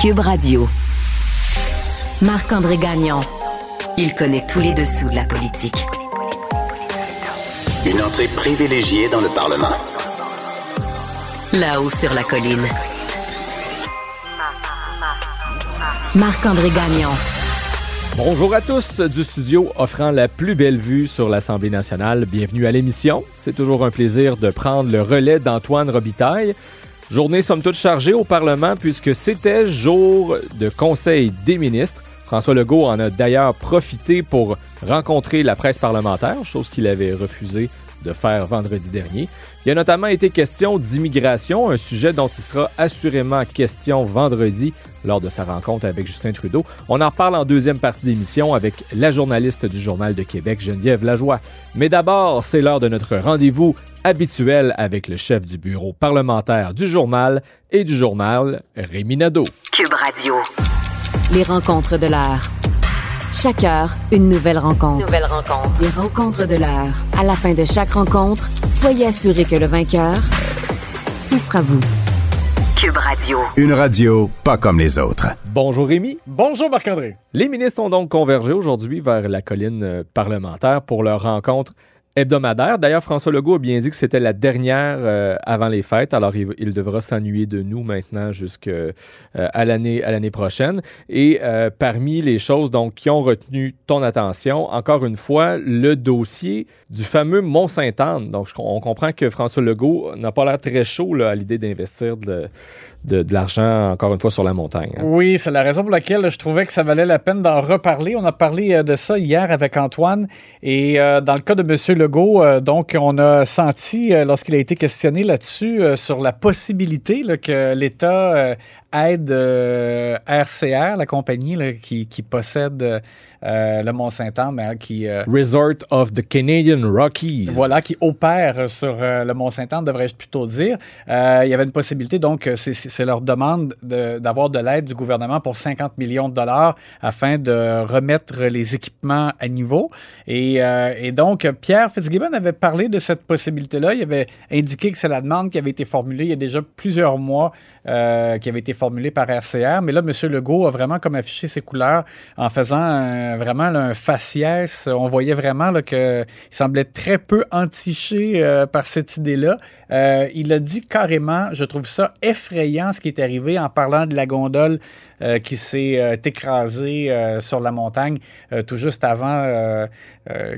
Cube Radio. Marc-André Gagnon. Il connaît tous les dessous de la politique. Une entrée privilégiée dans le Parlement. Là-haut sur la colline. Marc-André Gagnon. Bonjour à tous du studio offrant la plus belle vue sur l'Assemblée nationale. Bienvenue à l'émission. C'est toujours un plaisir de prendre le relais d'Antoine Robitaille. Journée somme toute chargée au Parlement puisque c'était jour de Conseil des ministres. François Legault en a d'ailleurs profité pour rencontrer la presse parlementaire, chose qu'il avait refusé de faire vendredi dernier. Il a notamment été question d'immigration, un sujet dont il sera assurément question vendredi lors de sa rencontre avec Justin Trudeau. On en reparle en deuxième partie d'émission avec la journaliste du Journal de Québec, Geneviève Lajoie. Mais d'abord, c'est l'heure de notre rendez-vous habituel avec le chef du bureau parlementaire du journal et du journal, Rémi Nadeau. Cube Radio. Les rencontres de l'heure. Chaque heure, une nouvelle rencontre. Nouvelle rencontre. Les rencontres de l'heure. À la fin de chaque rencontre, soyez assurés que le vainqueur, ce sera vous. Cube Radio. Une radio pas comme les autres. Bonjour Rémi. Bonjour Marc-André. Les ministres ont donc convergé aujourd'hui vers la colline euh, parlementaire pour leur rencontre hebdomadaire. D'ailleurs, François Legault a bien dit que c'était la dernière euh, avant les fêtes, alors il, devra s'ennuyer de nous maintenant jusqu'à euh, l'année prochaine. Et euh, parmi les choses donc qui ont retenu ton attention, encore une fois, le dossier du fameux Mont-Sainte-Anne. Donc, on comprend que François Legault n'a pas l'air très chaud à l'idée d'investir de, l'argent encore une fois sur la montagne. hein. Oui, c'est la raison pour laquelle je trouvais que ça valait la peine d'en reparler. On a parlé de ça hier avec Antoine. Et dans le cas de M. Legault, euh, donc, on a senti, euh, lorsqu'il a été questionné là-dessus, euh, sur la possibilité que l'État aide euh, RCR, la compagnie là, qui, qui possède euh, le Mont-Saint-Anne, mais, hein, qui. euh, Resort of the Canadian Rockies. Voilà, qui opère sur euh, le Mont-Saint-Anne, devrais-je plutôt dire. Il y avait une possibilité, donc, c'est- leur demande de- d'avoir de, l'aide du gouvernement pour 50 millions de dollars afin de remettre les équipements à niveau. Et, et donc, Pierre Fitzgibbon avait parlé de cette possibilité-là. Il avait indiqué que c'est la demande qui avait été formulée il y a déjà plusieurs mois, qui avait été formulée par RCR. Mais là, M. Legault a vraiment comme affiché ses couleurs en faisant un- vraiment un faciès. On voyait vraiment qu'il semblait très peu entiché euh, par cette idée-là. Euh, il a dit carrément, je trouve ça effrayant ce qui est arrivé en parlant de la gondole euh, qui s'est euh, écrasée euh, sur la montagne euh, tout juste avant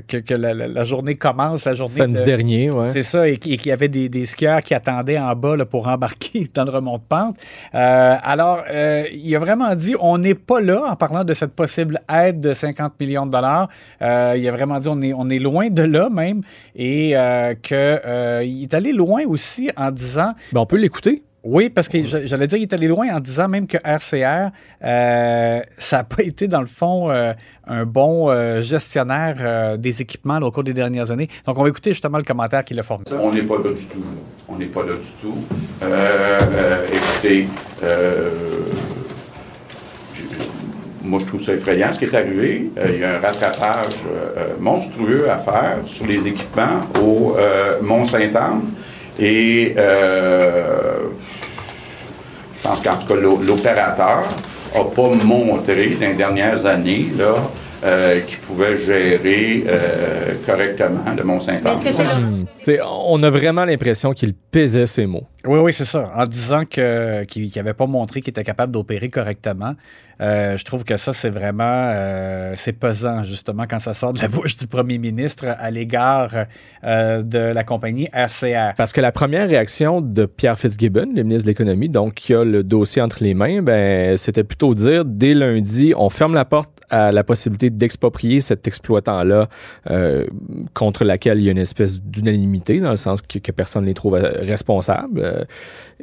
que, que la, la- journée commence, la journée Samedi de- dernier, ouais. c'est ça, et, et qu'il y avait des, des skieurs qui attendaient en bas là, pour embarquer dans le remonte-pente. Euh, alors, euh, il a vraiment dit, on n'est pas là en parlant de cette possible aide de 50 millions de dollars. Euh, il a vraiment dit, on est, on est loin de là même, et euh, qu'il est allé loin aussi en disant, Ben, on peut l'écouter. Oui, parce que j'allais dire, il est allé loin en disant même que RCR, euh, ça n'a pas été, dans le fond, euh, un bon euh, gestionnaire des équipements au cours des dernières années. Donc, on va écouter justement le commentaire qu'il a formulé. On n'est pas là du tout. On n'est pas là du tout. Écoutez, moi je trouve ça effrayant ce qui est arrivé. Il y a un rattrapage monstrueux à faire sur les équipements au Mont-Saint-Anne. Et euh, je pense qu'en tout cas, l'o- l'opérateur n'a pas montré dans les dernières années là, euh, qu'il pouvait gérer euh, correctement le Mont-Saint-Anne. Hmm. On a vraiment l'impression qu'il pesait ses mots. Oui, oui, c'est ça. En disant que, qu'il n'avait pas montré qu'il était capable d'opérer correctement, euh, je trouve que ça, c'est vraiment euh, c'est pesant, justement, quand ça sort de la bouche du premier ministre à l'égard euh, de la compagnie RCR. Parce que la première réaction de Pierre Fitzgibbon, le ministre de l'Économie, donc qui a le dossier entre les mains, ben, c'était plutôt dire dès lundi, on ferme la porte à la possibilité d'exproprier cet exploitant-là euh, contre laquelle il y a une espèce d'unanimité, dans le sens que, que personne ne les trouve euh, responsables. Euh,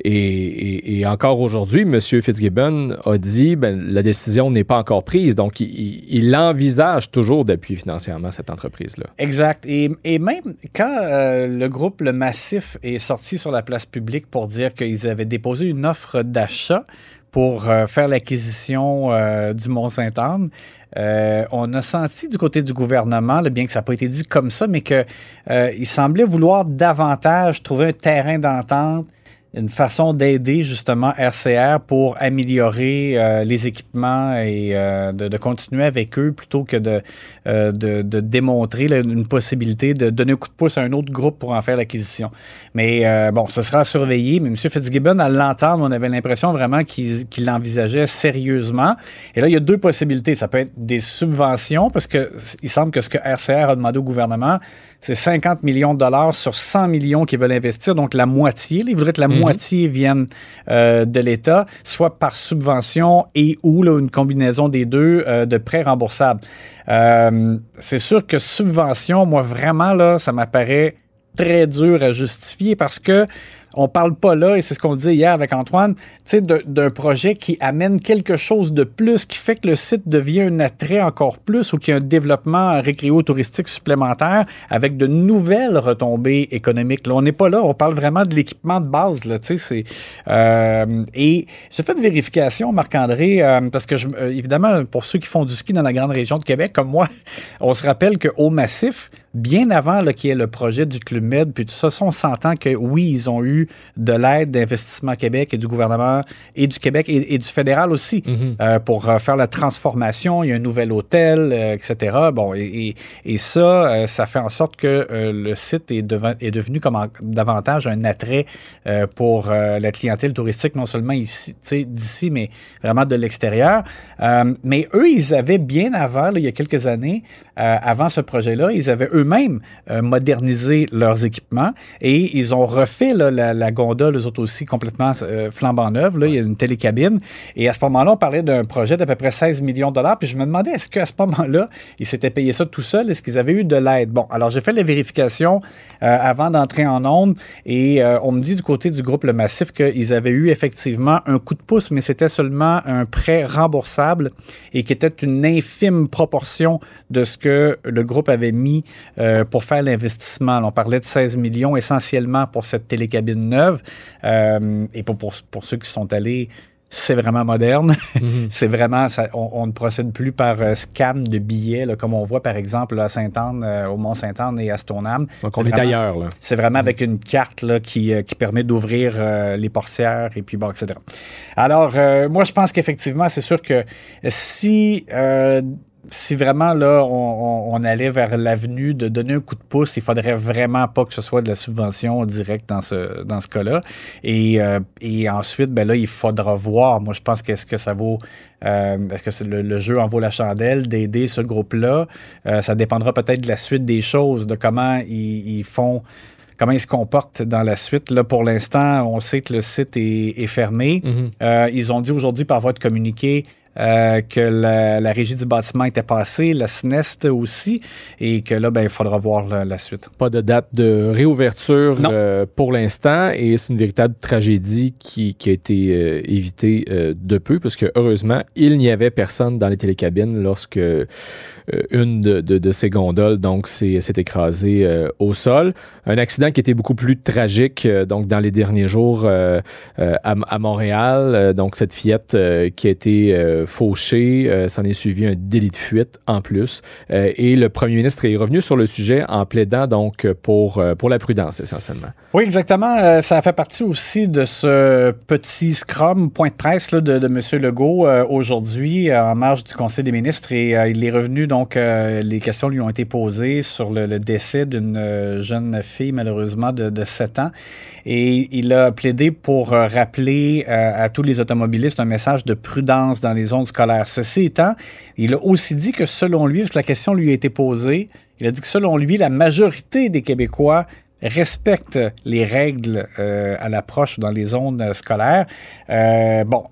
Et, encore aujourd'hui, M. Fitzgibbon a dit ben, la décision n'est pas encore prise, donc il, envisage toujours d'appuyer financièrement cette entreprise-là. Exact. Et, même quand euh, le groupe Le Massif est sorti sur la place publique pour dire qu'ils avaient déposé une offre d'achat pour euh, faire l'acquisition du Mont-Saint-Anne, on a senti du côté du gouvernement, bien que ça n'a pas été dit comme ça, mais qu'il semblait vouloir davantage trouver un terrain d'entente une façon d'aider justement RCR pour améliorer euh, les équipements et euh, de, continuer avec eux plutôt que de, euh, de, démontrer une possibilité de donner un coup de pouce à un autre groupe pour en faire l'acquisition. Mais bon, ce sera surveillé. Mais M. Fitzgibbon, à l'entendre, on avait l'impression vraiment qu'il l'envisageait sérieusement. Et là, il y a deux possibilités. Ça peut être des subventions parce qu'il semble que ce que RCR a demandé au gouvernement, c'est 50 millions de dollars sur 100 millions qu'ils veulent investir, donc la moitié. Ils voudraient que la mhm. moitié vienne euh, de l'État, soit par subvention et ou une combinaison des deux euh, de prêts remboursables. Euh, c'est sûr que subvention, moi vraiment, là, ça m'apparaît très dur à justifier parce que on parle pas là, et c'est ce qu'on disait hier avec Antoine, d'un projet qui amène quelque chose de plus, qui fait que le site devient un attrait encore plus ou qu'il y a un développement récréo-touristique supplémentaire avec de nouvelles retombées économiques. On n'est pas là, on parle vraiment de l'équipement de base. Là, euh, et j'ai fait une vérification, Marc-André, euh, parce que, je, euh, évidemment, pour ceux qui font du ski dans la grande région de Québec, comme moi, on se rappelle qu'au Massif, bien avant qu'il y ait le projet du Club Med, puis tout ça, on s'entend que oui, ils ont eu de l'aide d'Investissement Québec et du gouvernement et du Québec et, du fédéral aussi mhm. euh, pour euh, faire la transformation. Il y a un nouvel hôtel, euh, etc. Bon, et, ça, ça fait en sorte que le site est, est devenu comme davantage un attrait pour la clientèle touristique, non seulement ici, d'ici, mais vraiment de l'extérieur. mais eux, ils avaient bien avant, il y a quelques années, avant ce projet-là, ils avaient eux-mêmes modernisé leurs équipements et ils ont refait la la, gondole, eux autres aussi, complètement euh, flambant neuve. Là, il y a une télécabine. Et à ce moment-là, on parlait d'un projet d'à peu près 16 millions de dollars. Puis je me demandais, est-ce qu'à ce, moment-là, ils s'étaient payé ça tout seuls? Est-ce qu'ils avaient eu de l'aide? Bon, alors j'ai fait les vérifications euh, avant d'entrer en onde. Et euh, on me dit du côté du groupe Le Massif qu'ils avaient eu effectivement un coup de pouce, mais c'était seulement un prêt remboursable et qui était une infime proportion de ce que le groupe avait mis pour faire l'investissement. On parlait de 16 millions essentiellement pour cette télécabine neuve. Euh, et pour, pour, ceux qui sont allés, c'est vraiment moderne. Mhm. c'est vraiment, on, ne procède plus par euh, scan de billets, comme on voit par exemple à Sainte-Anne, euh, au Mont-Sainte-Anne et à Stoneham. Donc on est, ailleurs. C'est vraiment mhm. avec une carte là, qui, qui permet d'ouvrir les portières et puis bon, etc. Alors, moi, je pense qu'effectivement, c'est sûr que si si vraiment là, on, allait vers l'avenue de donner un coup de pouce, il faudrait vraiment pas que ce soit de la subvention directe dans ce, dans ce cas-là. Et, euh, et ensuite, ben là, il faudra voir. Moi, je pense qu'est-ce que ça vaut. Euh, est-ce que le, jeu en vaut la chandelle d'aider ce groupe-là? Euh, ça dépendra peut-être de la suite des choses, de comment ils, font comment ils se comportent dans la suite. Là, pour l'instant, on sait que le site est, fermé. Mm-hmm. ils ont dit aujourd'hui par voie de communiqué euh, que la, régie du bâtiment était passée, la SNEST aussi, et que là, ben, il faudra voir la, suite. Pas de date de réouverture euh, pour l'instant, et c'est une véritable tragédie qui, a été euh, évitée de peu, parce que heureusement, il n'y avait personne dans les télécabines lorsque une de, ces gondoles donc s'est écrasée au sol. Un accident qui était beaucoup plus tragique donc dans les derniers jours à, à, Montréal. donc cette fillette qui a été fauché. Euh, s'en est suivi un délit de fuite en plus. Euh, et le premier ministre est revenu sur le sujet en plaidant donc pour, euh, pour la prudence essentiellement. Oui, exactement. ça fait partie aussi de ce petit scrum point de presse de, de, M. Legault aujourd'hui en marge du Conseil des ministres. Et il est revenu, donc, les questions lui ont été posées sur le, décès d'une jeune fille, malheureusement, de, de 7 ans. Et il a plaidé pour rappeler à tous les automobilistes un message de prudence dans les zones scolaires. Ceci étant, il a aussi dit que selon lui, parce que la question lui a été posée, il a dit que selon lui, la majorité des Québécois respectent les règles euh, à l'approche dans les zones scolaires. Euh, bon,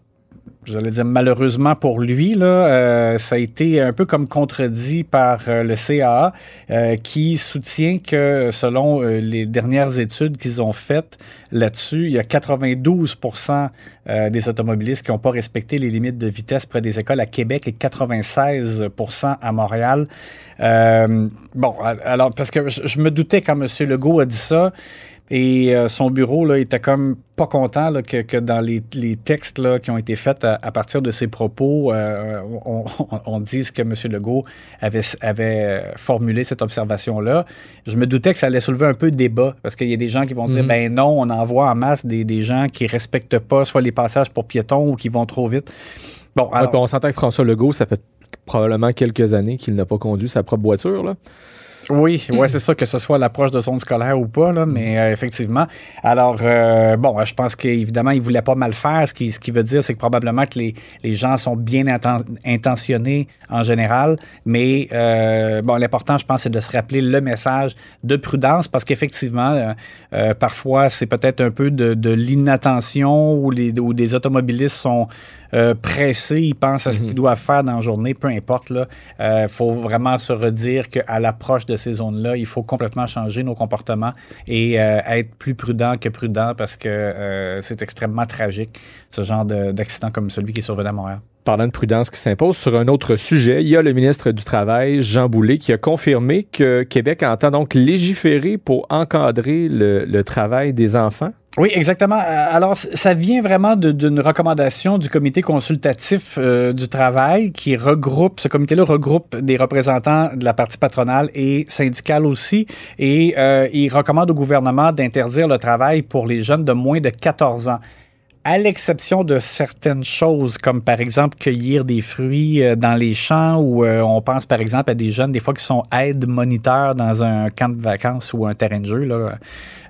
j'allais dire malheureusement pour lui, là, euh, ça a été un peu comme contredit par euh, le CAA, euh, qui soutient que selon les dernières études qu'ils ont faites là-dessus, il y a 92% des automobilistes qui n'ont pas respecté les limites de vitesse près des écoles à Québec et 96% à Montréal. bon, alors, parce que je, je me doutais quand M. Legault a dit ça, Et euh, son bureau là, était comme pas content là, que, que, dans les, les, textes là, qui ont été faits à, à partir de ses propos, euh, on, on, on, dise que M. Legault avait, avait formulé cette observation-là. Je me doutais que ça allait soulever un peu de débat parce qu'il y a des gens qui vont dire mm -hmm. ben non, on envoie en masse des, des gens qui respectent pas soit les passages pour piétons ou qui vont trop vite. Bon, alors, ouais, on s'entend que François Legault, ça fait probablement quelques années qu'il n'a pas conduit sa propre voiture. Là. Oui, ouais, c'est ça, que ce soit l'approche de son scolaire ou pas, là, mais euh, effectivement. Alors, euh, bon, je pense qu'évidemment, il voulait pas mal faire. Ce qui, ce qui veut dire, c'est que probablement que les, les gens sont bien inten intentionnés en général, mais euh, bon, l'important, je pense, c'est de se rappeler le message de prudence parce qu'effectivement, euh, parfois, c'est peut-être un peu de, de l'inattention où, les, où des automobilistes sont euh, pressés, ils pensent à ce qu'ils doivent faire dans la journée, peu importe. Il euh, faut vraiment se redire qu'à l'approche de ces zones-là, il faut complètement changer nos comportements et euh, être plus prudent que prudent parce que euh, c'est extrêmement tragique, ce genre d'accident comme celui qui est survenu à Montréal parlant de prudence qui s'impose, sur un autre sujet, il y a le ministre du Travail, Jean Boulet, qui a confirmé que Québec entend donc légiférer pour encadrer le, le travail des enfants. Oui, exactement. Alors, ça vient vraiment d'une recommandation du comité consultatif euh, du travail qui regroupe, ce comité-là regroupe des représentants de la partie patronale et syndicale aussi, et euh, il recommande au gouvernement d'interdire le travail pour les jeunes de moins de 14 ans à l'exception de certaines choses, comme par exemple cueillir des fruits euh, dans les champs, ou euh, on pense par exemple à des jeunes, des fois qui sont aides-moniteurs dans un camp de vacances ou un terrain de jeu, là,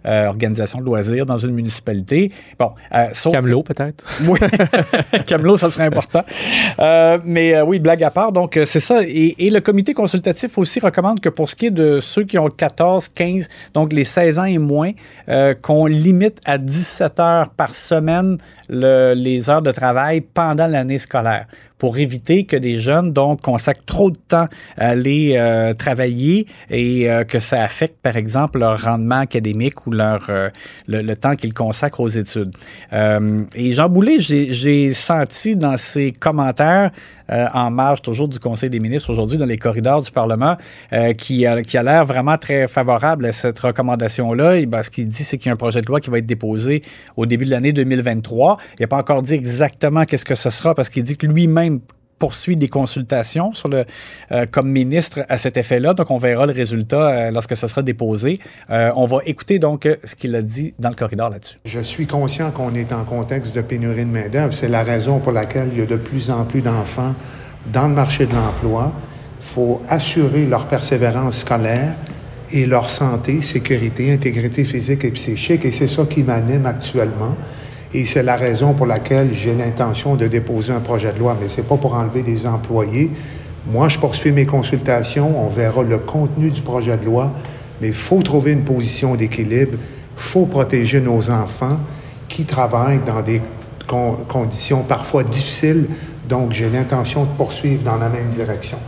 euh, organisation de loisirs dans une municipalité. Bon, euh, sauf... Camelot peut-être. Oui, Camelot, ça serait important. Mais oui, blague à part. Donc c'est ça. Et, et, le comité consultatif aussi recommande que pour ce qui est de ceux qui ont 14, 15, donc les 16 ans et moins, qu'on limite à 17 heures par semaine le, les heures de travail pendant l'année scolaire pour éviter que des jeunes donc consacrent trop de temps à aller euh, travailler et euh, que ça affecte par exemple leur rendement académique ou leur euh, le, temps qu'ils consacrent aux études. et Jean Boulet, j'ai senti dans ses commentaires euh, en marge toujours du Conseil des ministres aujourd'hui dans les corridors du Parlement, euh, qui a, qui a l'air vraiment très favorable à cette recommandation-là. Et ben, ce qu'il dit, c'est qu'il y a un projet de loi qui va être déposé au début de l'année 2023. Il n'a pas encore dit exactement qu'est-ce que ce sera parce qu'il dit que lui-même poursuit des consultations euh, comme ministre à cet effet-là. Donc, on verra le résultat euh, lorsque ce sera déposé. Euh, on va écouter donc ce qu'il a dit dans le corridor là-dessus. Je suis conscient qu'on est en contexte de pénurie de main-d'œuvre. C'est la raison pour laquelle il y a de plus en plus d'enfants dans le marché de l'emploi. Il faut assurer leur persévérance scolaire et leur santé, sécurité, intégrité physique et psychique. Et c'est ça qui m'anime actuellement. Et c'est la raison pour laquelle j'ai l'intention de déposer un projet de loi, mais c'est pas pour enlever des employés. Moi, je poursuis mes consultations, on verra le contenu du projet de loi, mais il faut trouver une position d'équilibre, il faut protéger nos enfants qui travaillent dans des con conditions parfois difficiles, donc j'ai l'intention de poursuivre dans la même direction.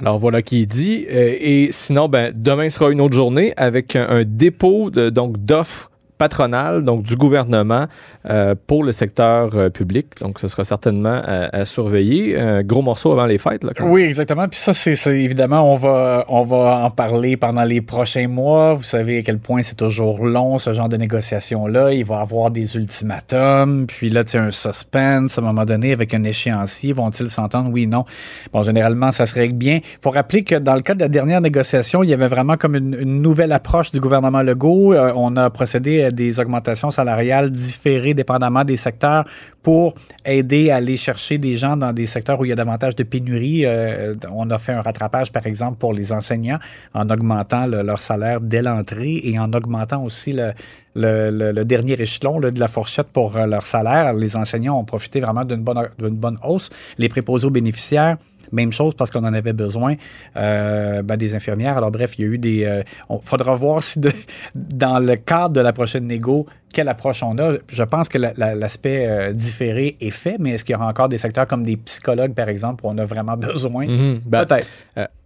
Alors voilà qui est dit. Euh, et sinon, ben, demain sera une autre journée avec un, dépôt donc d'offres patronale, donc du gouvernement, euh, pour le secteur euh, public. Donc, ce sera certainement à, à, surveiller. Gros morceau avant les fêtes. Là, oui, exactement. Puis ça, c'est évidemment, on va, on va en parler pendant les prochains mois. Vous savez à quel point c'est toujours long, ce genre de négociations-là. Il va y avoir des ultimatums. Puis là, tu as un suspense à un moment donné avec un échéancier. Vont-ils s'entendre? Oui, non. Bon, généralement, ça se règle bien. Il faut rappeler que dans le cas de la dernière négociation, il y avait vraiment comme une, nouvelle approche du gouvernement Legault. Euh, on a procédé à des augmentations salariales différées dépendamment des secteurs pour aider à aller chercher des gens dans des secteurs où il y a davantage de pénurie. Euh, on a fait un rattrapage, par exemple, pour les enseignants en augmentant le, leur salaire dès l'entrée et en augmentant aussi le, dernier échelon de la fourchette pour euh, leur salaire. Les enseignants ont profité vraiment d'une bonne, d'une bonne hausse. Les préposés aux bénéficiaires, même chose parce qu'on en avait besoin euh, ben, des infirmières. Alors bref, il y a eu des... Euh, on faudra voir si de, dans le cadre de la prochaine négo, quelle approche on a. Je pense que l'aspect la, euh, différé est fait, mais est-ce qu'il y aura encore des secteurs comme des psychologues, par exemple, où on a vraiment besoin? Mm -hmm. ben, Peut-être.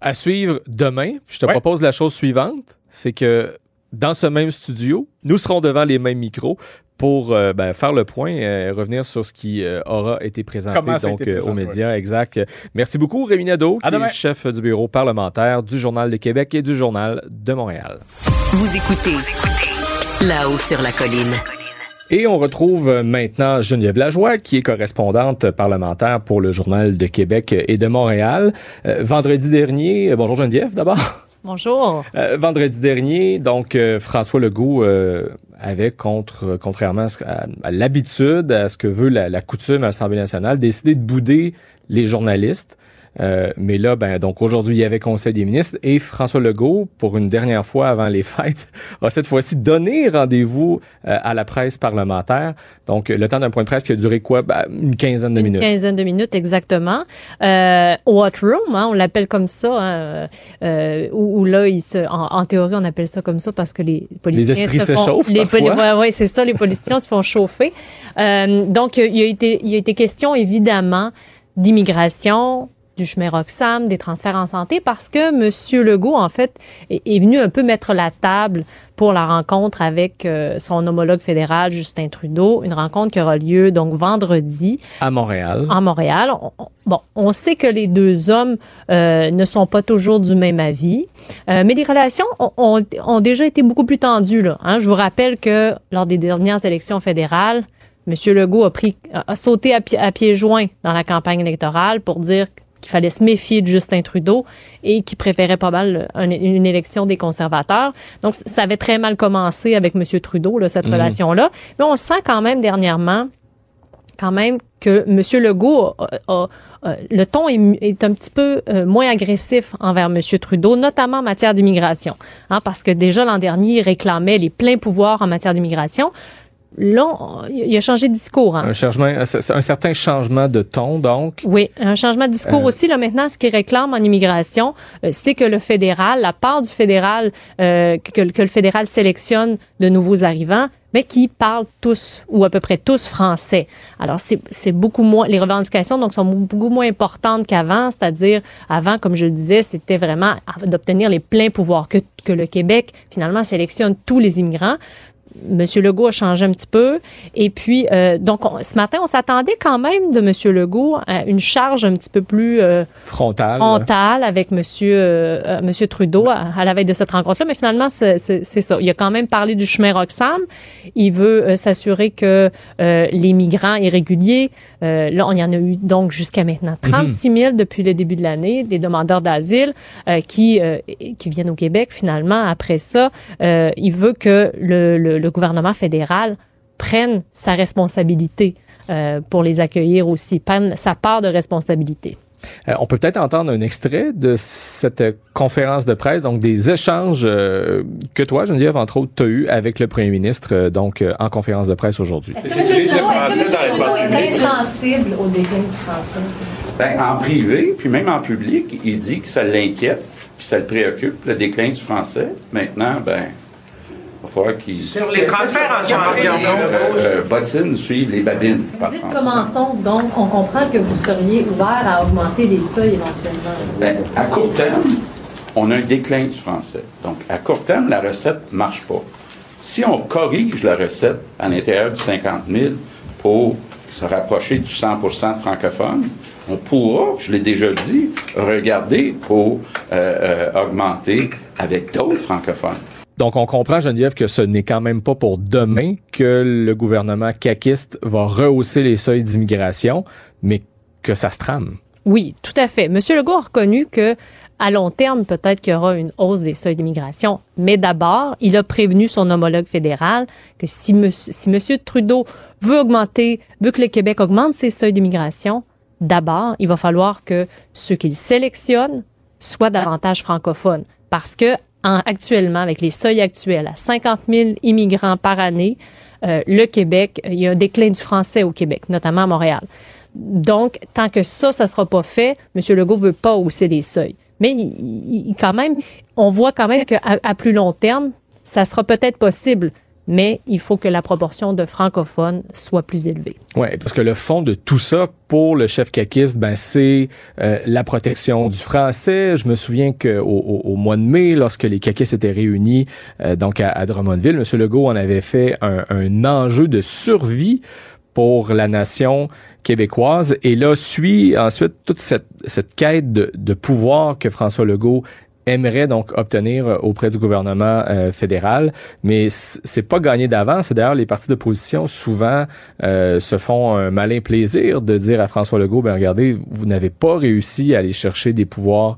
à suivre demain, je te ouais. propose la chose suivante, c'est que dans ce même studio, nous serons devant les mêmes micros pour euh, ben, faire le point, euh, revenir sur ce qui euh, aura été présenté donc, été aux médias. Ouais. Exact. Merci beaucoup, Rémi Nadeau, qui est chef du bureau parlementaire du Journal de Québec et du Journal de Montréal. Vous écoutez, Vous écoutez. Là-haut sur la colline. Et on retrouve maintenant Geneviève Lajoie, qui est correspondante parlementaire pour le Journal de Québec et de Montréal. Euh, vendredi dernier, euh, bonjour Geneviève d'abord. Bonjour. Euh, vendredi dernier, donc François Legault avait, contre, contrairement à, l'habitude, à ce que veut la coutume à l'Assemblée nationale, décidé de bouder les journalistes. Euh, mais là, ben, donc aujourd'hui, il y avait Conseil des ministres et François Legault, pour une dernière fois avant les fêtes, a cette fois-ci donné rendez-vous euh, à la presse parlementaire. Donc, le temps d'un point de presse qui a duré quoi? Ben, une quinzaine de minutes. Une quinzaine de minutes, exactement. Euh, Hot Room, hein, on l'appelle comme ça, hein, euh, où, là, il se, en, théorie, on appelle ça comme ça parce que les politiciens les esprits se, chauffent les ouais, ouais, c'est ça, les politiciens se font chauffer. donc, il a été, il a été question, évidemment, d'immigration, du chemin Roxham, des transferts en santé, parce que M. Legault, en fait, est, venu un peu mettre la table pour la rencontre avec euh, son homologue fédéral, Justin Trudeau, une rencontre qui aura lieu donc vendredi. À Montréal. À Montréal. bon, on sait que les deux hommes euh, ne sont pas toujours du même avis, euh, mais les relations ont, ont, déjà été beaucoup plus tendues. Là, hein. Je vous rappelle que lors des dernières élections fédérales, M. Legault a, pris, a sauté à, à pieds joints dans la campagne électorale pour dire qu'il fallait se méfier de Justin Trudeau et qui préférait pas mal une, élection des conservateurs. Donc, ça avait très mal commencé avec M. Trudeau, là, cette mhm. relation-là. Mais on sent quand même dernièrement, quand même, que M. Legault a, le ton est, un petit peu euh, moins agressif envers M. Trudeau, notamment en matière d'immigration. Hein, parce que déjà l'an dernier, il réclamait les pleins pouvoirs en matière d'immigration. Là, il a changé de discours. Hein. Un, changement, un certain changement de ton, donc? Oui, un changement de discours euh. aussi. Là, maintenant, ce qu'il réclame en immigration, euh, c'est que le fédéral, la part du fédéral, euh, que, le fédéral sélectionne de nouveaux arrivants, mais qui parlent tous ou à peu près tous français. Alors, c'est beaucoup moins, les revendications donc sont beaucoup moins importantes qu'avant, c'est-à-dire avant, comme je le disais, c'était vraiment d'obtenir les pleins pouvoirs, que, que le Québec finalement sélectionne tous les immigrants. Monsieur Legault a changé un petit peu. Et puis, euh, donc, ce matin, on s'attendait quand même de Monsieur Legault à une charge un petit peu plus euh, frontale. frontale avec Monsieur euh, Monsieur Trudeau à, la veille de cette rencontre-là. Mais finalement, c'est ça. Il a quand même parlé du chemin Roxham. Il veut s'assurer que les migrants irréguliers, là, on y en a eu donc jusqu'à maintenant 36 mhm. 000 depuis le début de l'année, des demandeurs d'asile qui qui viennent au Québec. Finalement, après ça, il veut que le, le le gouvernement fédéral prenne sa responsabilité euh, pour les accueillir aussi, prenne sa part de responsabilité. Euh, on peut peut-être entendre un extrait de cette conférence de presse, donc des échanges euh, que toi, Geneviève, entre autres, tu as eu avec le premier ministre, donc en conférence de presse aujourd'hui. Est-ce que M. Trudeau est insensible au déclin du français? Ben, en privé, puis même en public, il dit que ça l'inquiète, puis ça le préoccupe, le déclin du français. Maintenant, ben, sur les transferts en santé, euh, euh, suivent les babines. Par commençons donc, on comprend que vous seriez ouvert à augmenter les seuils éventuellement. Ben, à court terme, on a un déclin du français. Donc, à court terme, la recette ne marche pas. Si on corrige la recette à l'intérieur du 50 000 pour se rapprocher du 100 de francophones, on pourra, je l'ai déjà dit, regarder pour euh, augmenter avec d'autres francophones. Donc, on comprend, Geneviève, que ce n'est quand même pas pour demain que le gouvernement caquiste va rehausser les seuils d'immigration, mais que ça se trame. Oui, tout à fait. Monsieur Legault a reconnu que à long terme, peut-être qu'il y aura une hausse des seuils d'immigration. Mais d'abord, il a prévenu son homologue fédéral que si si monsieur Trudeau veut augmenter, veut que le Québec augmente ses seuils d'immigration, d'abord, il va falloir que ceux qu'il sélectionne soient davantage francophones. Parce que actuellement, avec les seuils actuels, à 50 000 immigrants par année, euh, le Québec, il y a un déclin du français au Québec, notamment à Montréal. Donc, tant que ça, ça sera pas fait, M. Legault veut pas hausser les seuils. Mais quand même, on voit quand même qu'à à plus long terme, ça sera peut-être possible mais il faut que la proportion de francophones soit plus élevée. Oui, parce que le fond de tout ça pour le chef caquiste, ben c'est euh, la protection du français. Je me souviens qu'au au, au, mois de mai, lorsque les caquistes étaient réunis euh, donc à, Drummondville, M. Legault en avait fait un, un enjeu de survie pour la nation québécoise. Et là, suit ensuite toute cette, cette quête de, de pouvoir que François Legault aimerait donc obtenir auprès du gouvernement fédéral, mais c'est pas gagné d'avance. D'ailleurs, les partis d'opposition souvent se font un malin plaisir de dire à François Legault, ben regardez, vous n'avez pas réussi à aller chercher des pouvoirs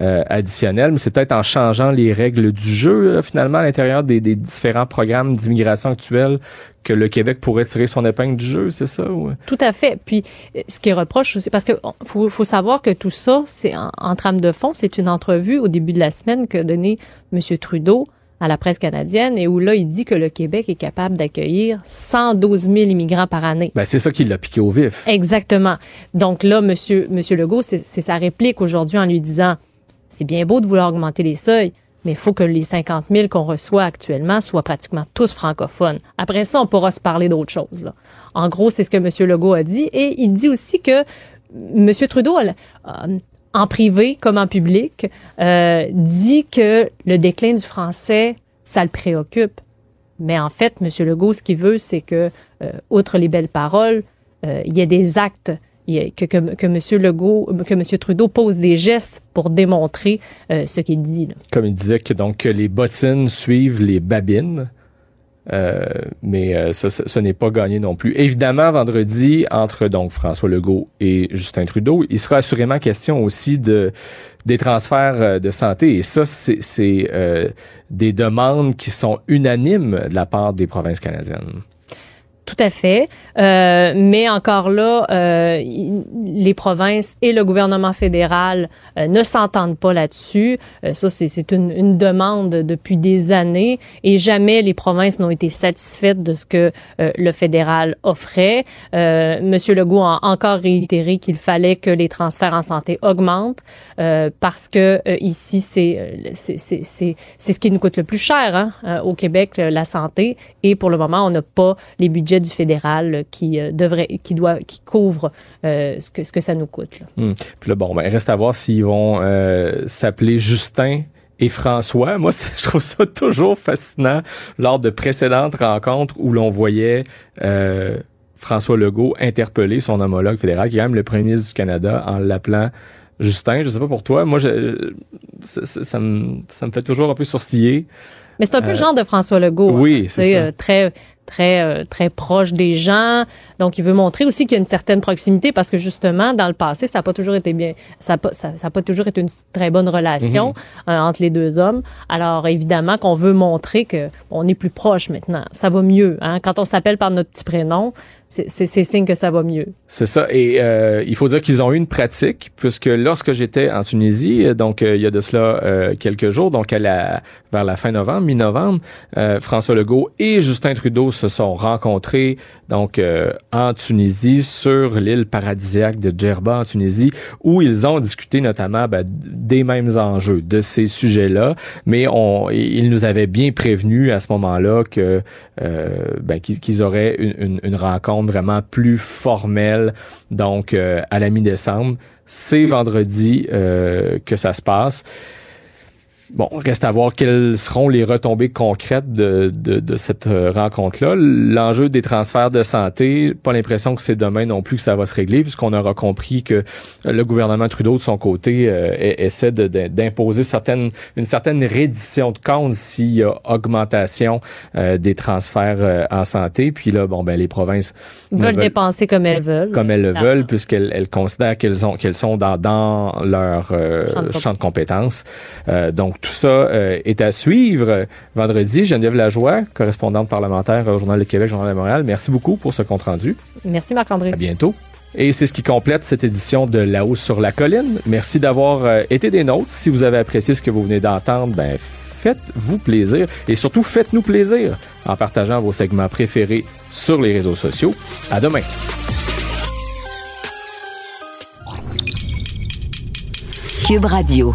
euh, additionnels, mais c'est peut-être en changeant les règles du jeu, finalement, à l'intérieur des, différents programmes d'immigration actuels que le Québec pourrait tirer son épingle du jeu, c'est ça? Tout à fait. Puis, ce qui reproche aussi, parce que faut, faut savoir que tout ça, c'est en, trame de fond, c'est une entrevue au début de la semaine que donnait M. Trudeau à la presse canadienne et où là, il dit que le Québec est capable d'accueillir 112 000 immigrants par année. Ben, c'est ça qui l'a piqué au vif. Exactement. Donc là, Monsieur, Monsieur Legault, c'est sa réplique aujourd'hui en lui disant c'est bien beau de vouloir augmenter les seuils, mais il faut que les 50 000 qu'on reçoit actuellement soient pratiquement tous francophones. Après ça, on pourra se parler d'autre chose. Là. En gros, c'est ce que M. Legault a dit. Et il dit aussi que M. Trudeau, en privé comme en public, euh, dit que le déclin du français, ça le préoccupe. Mais en fait, M. Legault, ce qu'il veut, c'est que, euh, outre les belles paroles, euh, il y ait des actes que, M. Trudeau pose des gestes pour démontrer euh, ce qu'il dit. Comme il disait que donc les bottines suivent les babines. Euh, mais euh, n'est pas gagné non plus. Évidemment, vendredi, entre donc François Legault et Justin Trudeau, il sera assurément question aussi de des transferts de santé. Et ça, c'est des demandes qui sont unanimes de la part des provinces canadiennes. Tout à fait. Euh, mais encore là, euh, les provinces et le gouvernement fédéral euh, ne s'entendent pas là-dessus. Euh, ça, c'est une, une, demande depuis des années et jamais les provinces n'ont été satisfaites de ce que euh, le fédéral offrait. Monsieur Legault a encore réitéré qu'il fallait que les transferts en santé augmentent parce que ici, c'est c'est ce qui nous coûte le plus cher hein, au Québec, la santé. Et pour le moment, on n'a pas les budgets du fédéral qui euh, devrait, qui doit, qui couvre euh, ce que ce que ça nous coûte. Hmm. Puis là, bon, ben, reste à voir s'ils vont euh, s'appeler Justin et François. Moi, je trouve ça toujours fascinant lors de précédentes rencontres où l'on voyait François Legault interpeller son homologue fédéral, qui est quand même le premier ministre du Canada, en l'appelant Justin. Je sais pas pour toi. Moi, je, ça, ça, me, ça me fait toujours un peu sourciller. Mais c'est un peu le genre de François Legault. Oui, hein. c'est ça. très très euh, très proche des gens. Donc, il veut montrer aussi qu'il y a une certaine proximité parce que justement, dans le passé, ça n'a pas toujours été bien, ça n'a ça, ça pas toujours été une très bonne relation mhm. euh, entre les deux hommes. Alors, évidemment, qu'on veut montrer que on est plus proche maintenant. Ça va mieux. Hein? Quand on s'appelle par notre petit prénom, c'est signe que ça va mieux. C'est ça. Et euh, il faut dire qu'ils ont eu une pratique, puisque lorsque j'étais en Tunisie, donc il y a de cela quelques jours, donc à la, vers la fin novembre, mi-novembre, François Legault et Justin Trudeau se sont rencontrés donc euh, en Tunisie sur l'île paradisiaque de Djerba en Tunisie où ils ont discuté notamment ben, des mêmes enjeux de ces sujets-là mais on ils nous avaient bien prévenu à ce moment-là que euh, ben, qu'ils auraient une, une, rencontre vraiment plus formelle donc euh, à la mi-décembre. C'est vendredi que ça se passe Bon, reste à voir quelles seront les retombées concrètes de, de, de cette euh, rencontre-là. L'enjeu des transferts de santé, pas l'impression que c'est demain non plus que ça va se régler, puisqu'on aura compris que euh, le gouvernement Trudeau, de son côté, euh, essaie d'imposer certaines, une certaine reddition de compte s'il y a augmentation des transferts en santé. Puis là, bon, ben les provinces veulent, dépenser comme elles veulent. Comme elles le veulent, puisqu'elles elles considèrent qu'elles ont qu'elles sont dans, dans leur champ de, champ de compétences. donc tout ça euh, est à suivre vendredi. Geneviève Lajoie, correspondante parlementaire au Journal de Québec, Journal de Montréal. Merci beaucoup pour ce compte-rendu. Merci Marc-André. À bientôt. Et c'est ce qui complète cette édition de La hausse sur la colline. Merci d'avoir euh, été des nôtres. Si vous avez apprécié ce que vous venez d'entendre, ben faites-vous plaisir et surtout faites-nous plaisir en partageant vos segments préférés sur les réseaux sociaux. À demain. Cube Radio.